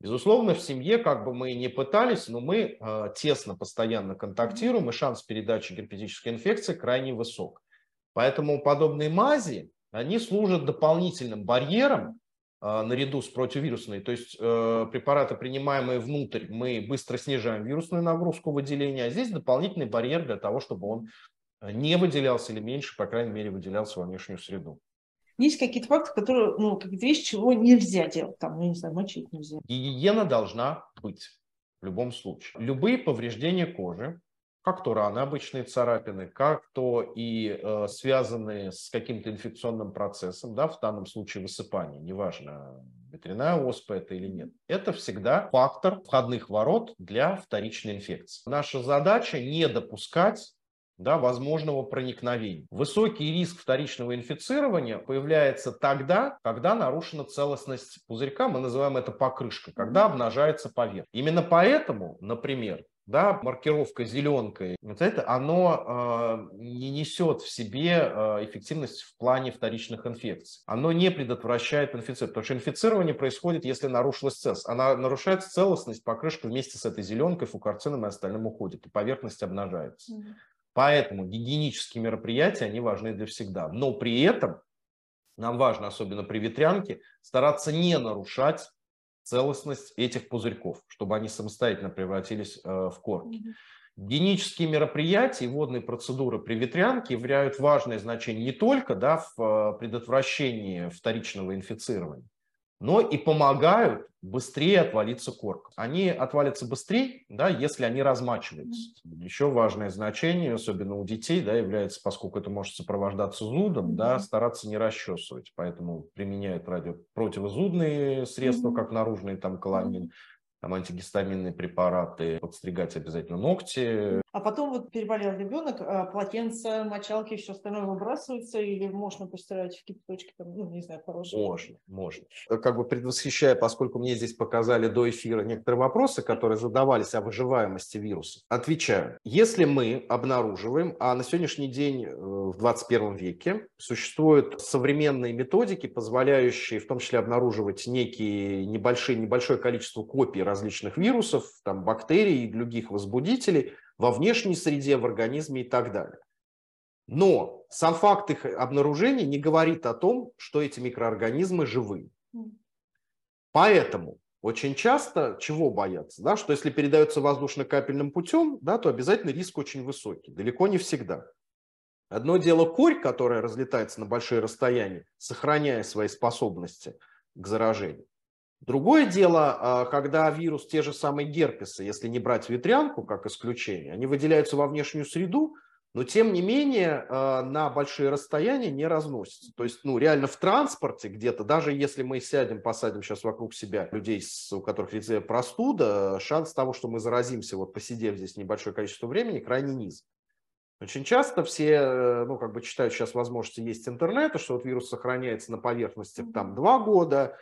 [SPEAKER 2] Безусловно, в семье, как бы мы ни пытались, но мы э, тесно, постоянно контактируем, и шанс передачи герпетической инфекции крайне высок. Поэтому подобные мази, они служат дополнительным барьером наряду с противовирусной, то есть э, препараты, принимаемые внутрь, мы быстро снижаем вирусную нагрузку выделения, а здесь дополнительный барьер для того, чтобы он э, не выделялся или меньше, по крайней мере, выделялся во внешнюю среду.
[SPEAKER 1] Есть какие-то факты, которые, ну, какие-то вещи, чего нельзя делать, там, ну, не знаю, мочить нельзя.
[SPEAKER 2] Гигиена должна быть в любом случае. Любые повреждения кожи, как то раны, обычные царапины, как то и э, связанные с каким-то инфекционным процессом, да, в данном случае высыпание, неважно, ветряная оспа это или нет, это всегда фактор входных ворот для вторичной инфекции. Наша задача не допускать да, возможного проникновения. Высокий риск вторичного инфицирования появляется тогда, когда нарушена целостность пузырька, мы называем это покрышкой, когда обнажается поверхность. Именно поэтому, например, да, маркировка зеленкой, вот это, оно э, не несет в себе э, эффективность в плане вторичных инфекций. Оно не предотвращает инфицирование, потому что инфицирование происходит, если нарушилась целостность. Она нарушается целостность, покрышка вместе с этой зеленкой, фукарцином и остальным уходит, и поверхность обнажается. Mm-hmm. Поэтому гигиенические мероприятия, они важны для всегда. Но при этом нам важно, особенно при ветрянке, стараться не нарушать целостность этих пузырьков, чтобы они самостоятельно превратились э, в корки. Гигиенические мероприятия и водные процедуры при ветрянке являют важное значение не только да, в э, предотвращении вторичного инфицирования, но и помогают быстрее отвалиться корка. Они отвалятся быстрее, да, если они размачиваются. Еще важное значение, особенно у детей, да, является, поскольку это может сопровождаться зудом, да, стараться не расчесывать. Поэтому применяют радио противозудные средства, как наружный там коломин, там антигистаминные препараты, подстригать обязательно ногти.
[SPEAKER 1] А потом вот переболел ребенок, а полотенце, мочалки, все остальное выбрасывается или можно постирать в кипяточке, там, ну, не знаю, хорошее?
[SPEAKER 2] Можно, можно. Как бы предвосхищая, поскольку мне здесь показали до эфира некоторые вопросы, которые задавались о выживаемости вируса, отвечаю. Если мы обнаруживаем, а на сегодняшний день э, в 21 веке существуют современные методики, позволяющие в том числе обнаруживать некие небольшие, небольшое количество копий различных вирусов, там, бактерий и других возбудителей во внешней среде, в организме и так далее. Но сам факт их обнаружения не говорит о том, что эти микроорганизмы живы. Поэтому очень часто чего боятся? Да, что если передается воздушно-капельным путем, да, то обязательно риск очень высокий. Далеко не всегда. Одно дело корь, которая разлетается на большие расстояния, сохраняя свои способности к заражению. Другое дело, а, когда вирус, те же самые герпесы, если не брать ветрянку как исключение, они выделяются во внешнюю среду, но тем не менее а, на большие расстояния не разносятся. То есть, ну, реально в транспорте где-то, даже если мы сядем, посадим сейчас вокруг себя людей, у которых рецепт простуда, шанс того, что мы заразимся, вот посидев здесь небольшое количество времени, крайне низок. Очень часто все, ну, как бы читают сейчас возможности есть интернета, что вот вирус сохраняется на поверхности там два года,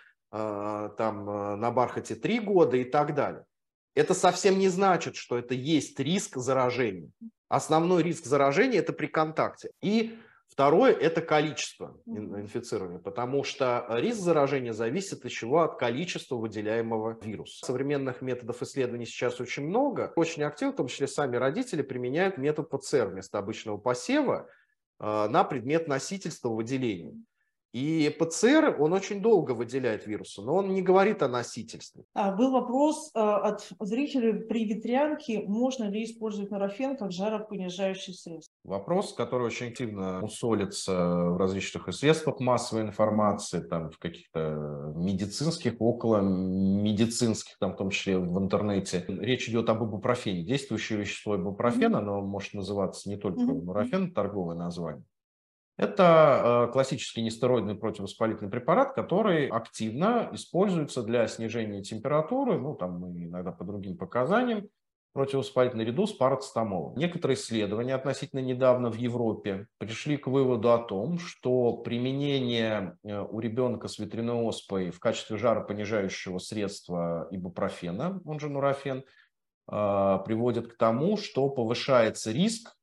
[SPEAKER 2] там а, на бархате три года и так далее. Это совсем не значит, что это есть риск заражения. Основной риск заражения – это при контакте. И второе – это количество инфицирования, потому что риск заражения зависит от чего? От количества выделяемого вируса. Современных методов исследований сейчас очень много. Очень активно, в том числе сами родители, применяют метод ПЦР вместо обычного посева а, на предмет носительства выделения. И ПЦР, он очень долго выделяет вирусы, но он не говорит о носительстве.
[SPEAKER 1] А, был вопрос а, от зрителей, при ветрянке можно ли использовать норофен как жаропонижающий средство?
[SPEAKER 2] Вопрос, который очень активно усолится в различных средствах массовой информации, там, в каких-то медицинских, около медицинских, там, в том числе в интернете. Речь идет об ибупрофене. Действующее вещество ибупрофена, mm-hmm. оно может называться не только mm-hmm. норофен, торговое название. Это э, классический нестероидный противовоспалительный препарат, который активно используется для снижения температуры, ну, там мы иногда по другим показаниям, противовоспалительный ряду с парацетамолом. Некоторые исследования относительно недавно в Европе пришли к выводу о том, что применение э, у ребенка с ветряной оспой в качестве жаропонижающего средства ибупрофена, он же нурофен, э, приводит к тому, что повышается риск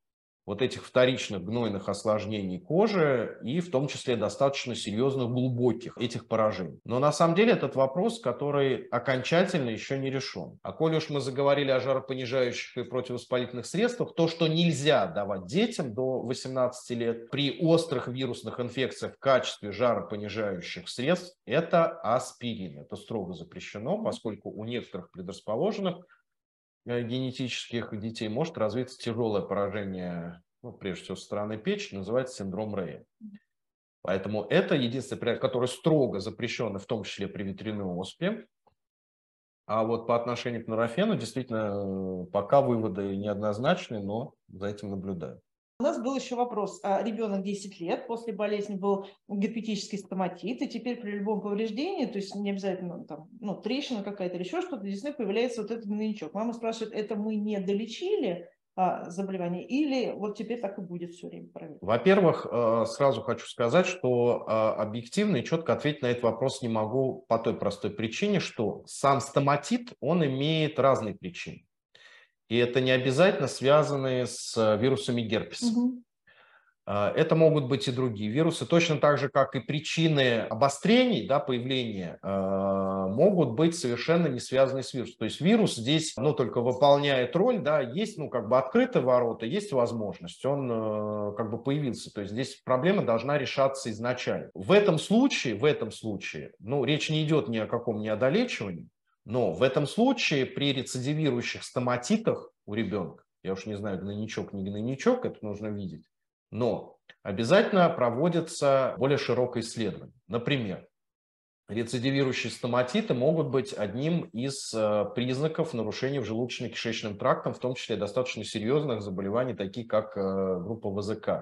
[SPEAKER 2] вот этих вторичных гнойных осложнений кожи и в том числе достаточно серьезных глубоких этих поражений. Но на самом деле этот вопрос, который окончательно еще не решен. А коли уж мы заговорили о жаропонижающих и противовоспалительных средствах, то, что нельзя давать детям до 18 лет при острых вирусных инфекциях в качестве жаропонижающих средств, это аспирин. Это строго запрещено, поскольку у некоторых предрасположенных генетических детей может развиться тяжелое поражение, ну, прежде всего, со стороны печени, называется синдром Рея. Поэтому это единственный препарат, который строго запрещен, в том числе при ветряной оспе. А вот по отношению к норофену, действительно, э, пока выводы неоднозначны, но за этим наблюдаю.
[SPEAKER 1] У нас был еще вопрос. А ребенок 10 лет, после болезни был герпетический стоматит, и теперь при любом повреждении, то есть не обязательно там, ну, трещина какая-то или еще что-то, десны появляется вот этот гнойничок. Мама спрашивает, это мы не долечили, а, заболевание, или вот теперь так и будет все время?
[SPEAKER 2] Во-первых, э, сразу хочу сказать, что э, объективно и четко ответить на этот вопрос не могу по той простой причине, что сам стоматит, он имеет разные причины. И это не обязательно связанные с вирусами герпеса. Угу. Это могут быть и другие вирусы, точно так же, как и причины обострений, да, появления, а, могут быть совершенно не связаны с вирусом. То есть вирус здесь, ну, только выполняет роль, да, есть, ну, как бы открытые ворота, есть возможность, он э, как бы появился. То есть здесь проблема должна решаться изначально. В этом случае, в этом случае, ну, речь не идет ни о каком неодолечивании, но в этом случае при рецидивирующих стоматитах у ребенка, я уж не знаю, гнойничок, не гнойничок, это нужно видеть, но обязательно проводится более широкое исследование. Например, рецидивирующие стоматиты могут быть одним из э, признаков нарушений в желудочно-кишечном тракте, в том числе достаточно серьезных заболеваний, такие как э, группа ВЗК, э,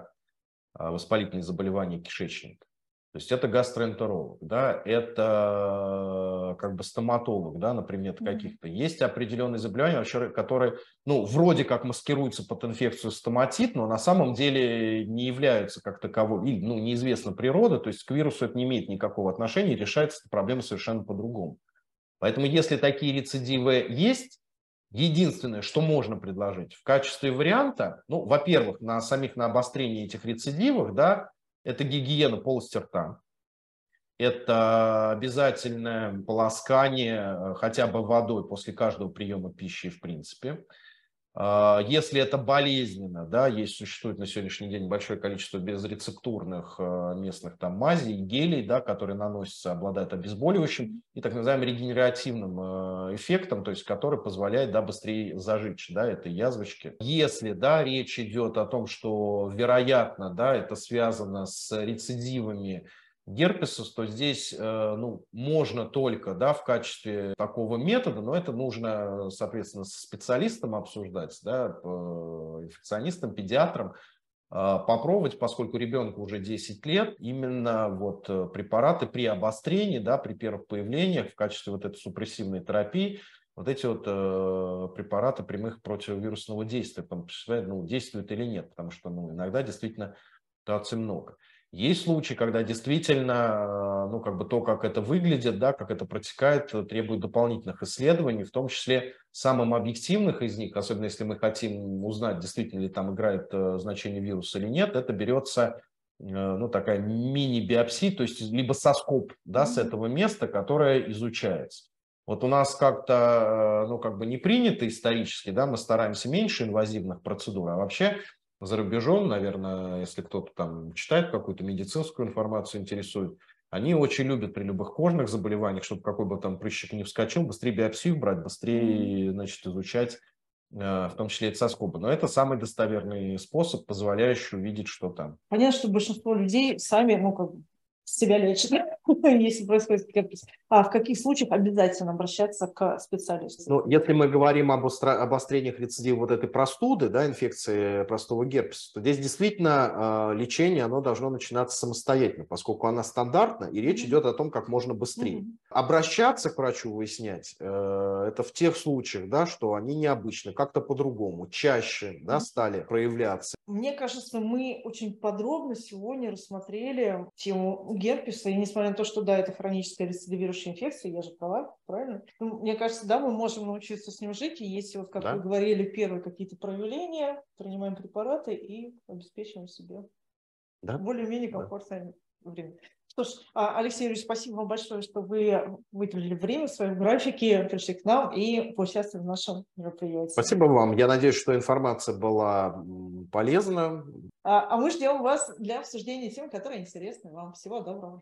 [SPEAKER 2] воспалительные заболевания кишечника. То есть это гастроэнтеролог, да, это как бы стоматолог, да, например, каких-то. Есть определенные заболевания, вообще, которые, ну, вроде как маскируются под инфекцию стоматит, но на самом деле не являются как таковой, ну, неизвестна природа, то есть к вирусу это не имеет никакого отношения, решается эта проблема совершенно по-другому. Поэтому если такие рецидивы есть, единственное, что можно предложить в качестве варианта, ну, во-первых, на самих на обострении этих рецидивов, да, это гигиена полости рта, это обязательное полоскание э, хотя бы водой после каждого приема пищи в принципе. А, если это болезненно, да, есть, существует на сегодняшний день большое количество безрецептурных э, местных там мазей, гелей, да, которые наносятся, обладают обезболивающим и так называемым регенеративным э, эффектом, то есть который позволяет да, быстрее зажечь да, этой язвочки. Если да, речь идет о том, что вероятно да, это связано с рецидивами герпеса, то здесь э, ну, можно только да, в качестве такого метода, но это нужно, соответственно, с специалистом обсуждать, да, инфекционистом, педиатром, а, попробовать, поскольку ребенку уже 10 лет, именно вот э, препараты при обострении, да, при первых появлениях в качестве вот этой супрессивной терапии, вот эти вот э, препараты прямых противовирусного действия, ну, действуют или нет, потому что ну, иногда действительно ситуаций много. Есть случаи, когда действительно, ну, как бы то, как это выглядит, да, как это протекает, требует дополнительных исследований, в том числе самым объективных из них, особенно если мы хотим узнать, действительно ли там играет э, значение вируса или нет, это берется э, ну, такая мини-биопсия, то есть либо соскоп да, с этого места, которое изучается. Вот у нас как-то, э, ну, как бы не принято исторически, да, мы стараемся меньше инвазивных процедур, а вообще за рубежом, наверное, если кто-то там читает какую-то медицинскую информацию, интересует, они очень любят при любых кожных заболеваниях, чтобы какой бы там прыщик не вскочил, быстрее биопсию брать, быстрее, значит, изучать, э, в том числе и цискобы. Но это самый достоверный способ, позволяющий увидеть, что там.
[SPEAKER 1] Понятно, что большинство людей сами, ну, как себя лечат, если происходит герпес. А в каких случаях обязательно обращаться к специалисту?
[SPEAKER 2] Ну, если мы говорим об обострениях рецидива вот этой простуды, да, инфекции простого герпеса, то здесь действительно э, лечение, оно должно начинаться самостоятельно, поскольку она стандартна, и речь mm-hmm. идет о том, как можно быстрее. Mm-hmm. Обращаться к врачу выяснять, э, это в тех случаях, да, что они необычны, как-то по-другому, чаще да, стали проявляться.
[SPEAKER 1] Мне кажется, мы очень подробно сегодня рассмотрели тему герпеса, и несмотря на то, что да, это хроническая рецидивирующая инфекция, я же права, правильно? Ну, мне кажется, да, мы можем научиться с ним жить, и если, вот, как да. вы говорили, первые какие-то проявления, принимаем препараты и обеспечиваем себе да. более-менее комфортное да. время. Что ж, а, Алексей Юрьевич, спасибо вам большое, что вы выделили время в своем графике, пришли к нам и поучаствовали в нашем мероприятии.
[SPEAKER 2] Спасибо вам. Я надеюсь, что информация была полезна.
[SPEAKER 1] А, а мы ждем вас для обсуждения тем, которые интересны вам. Всего доброго.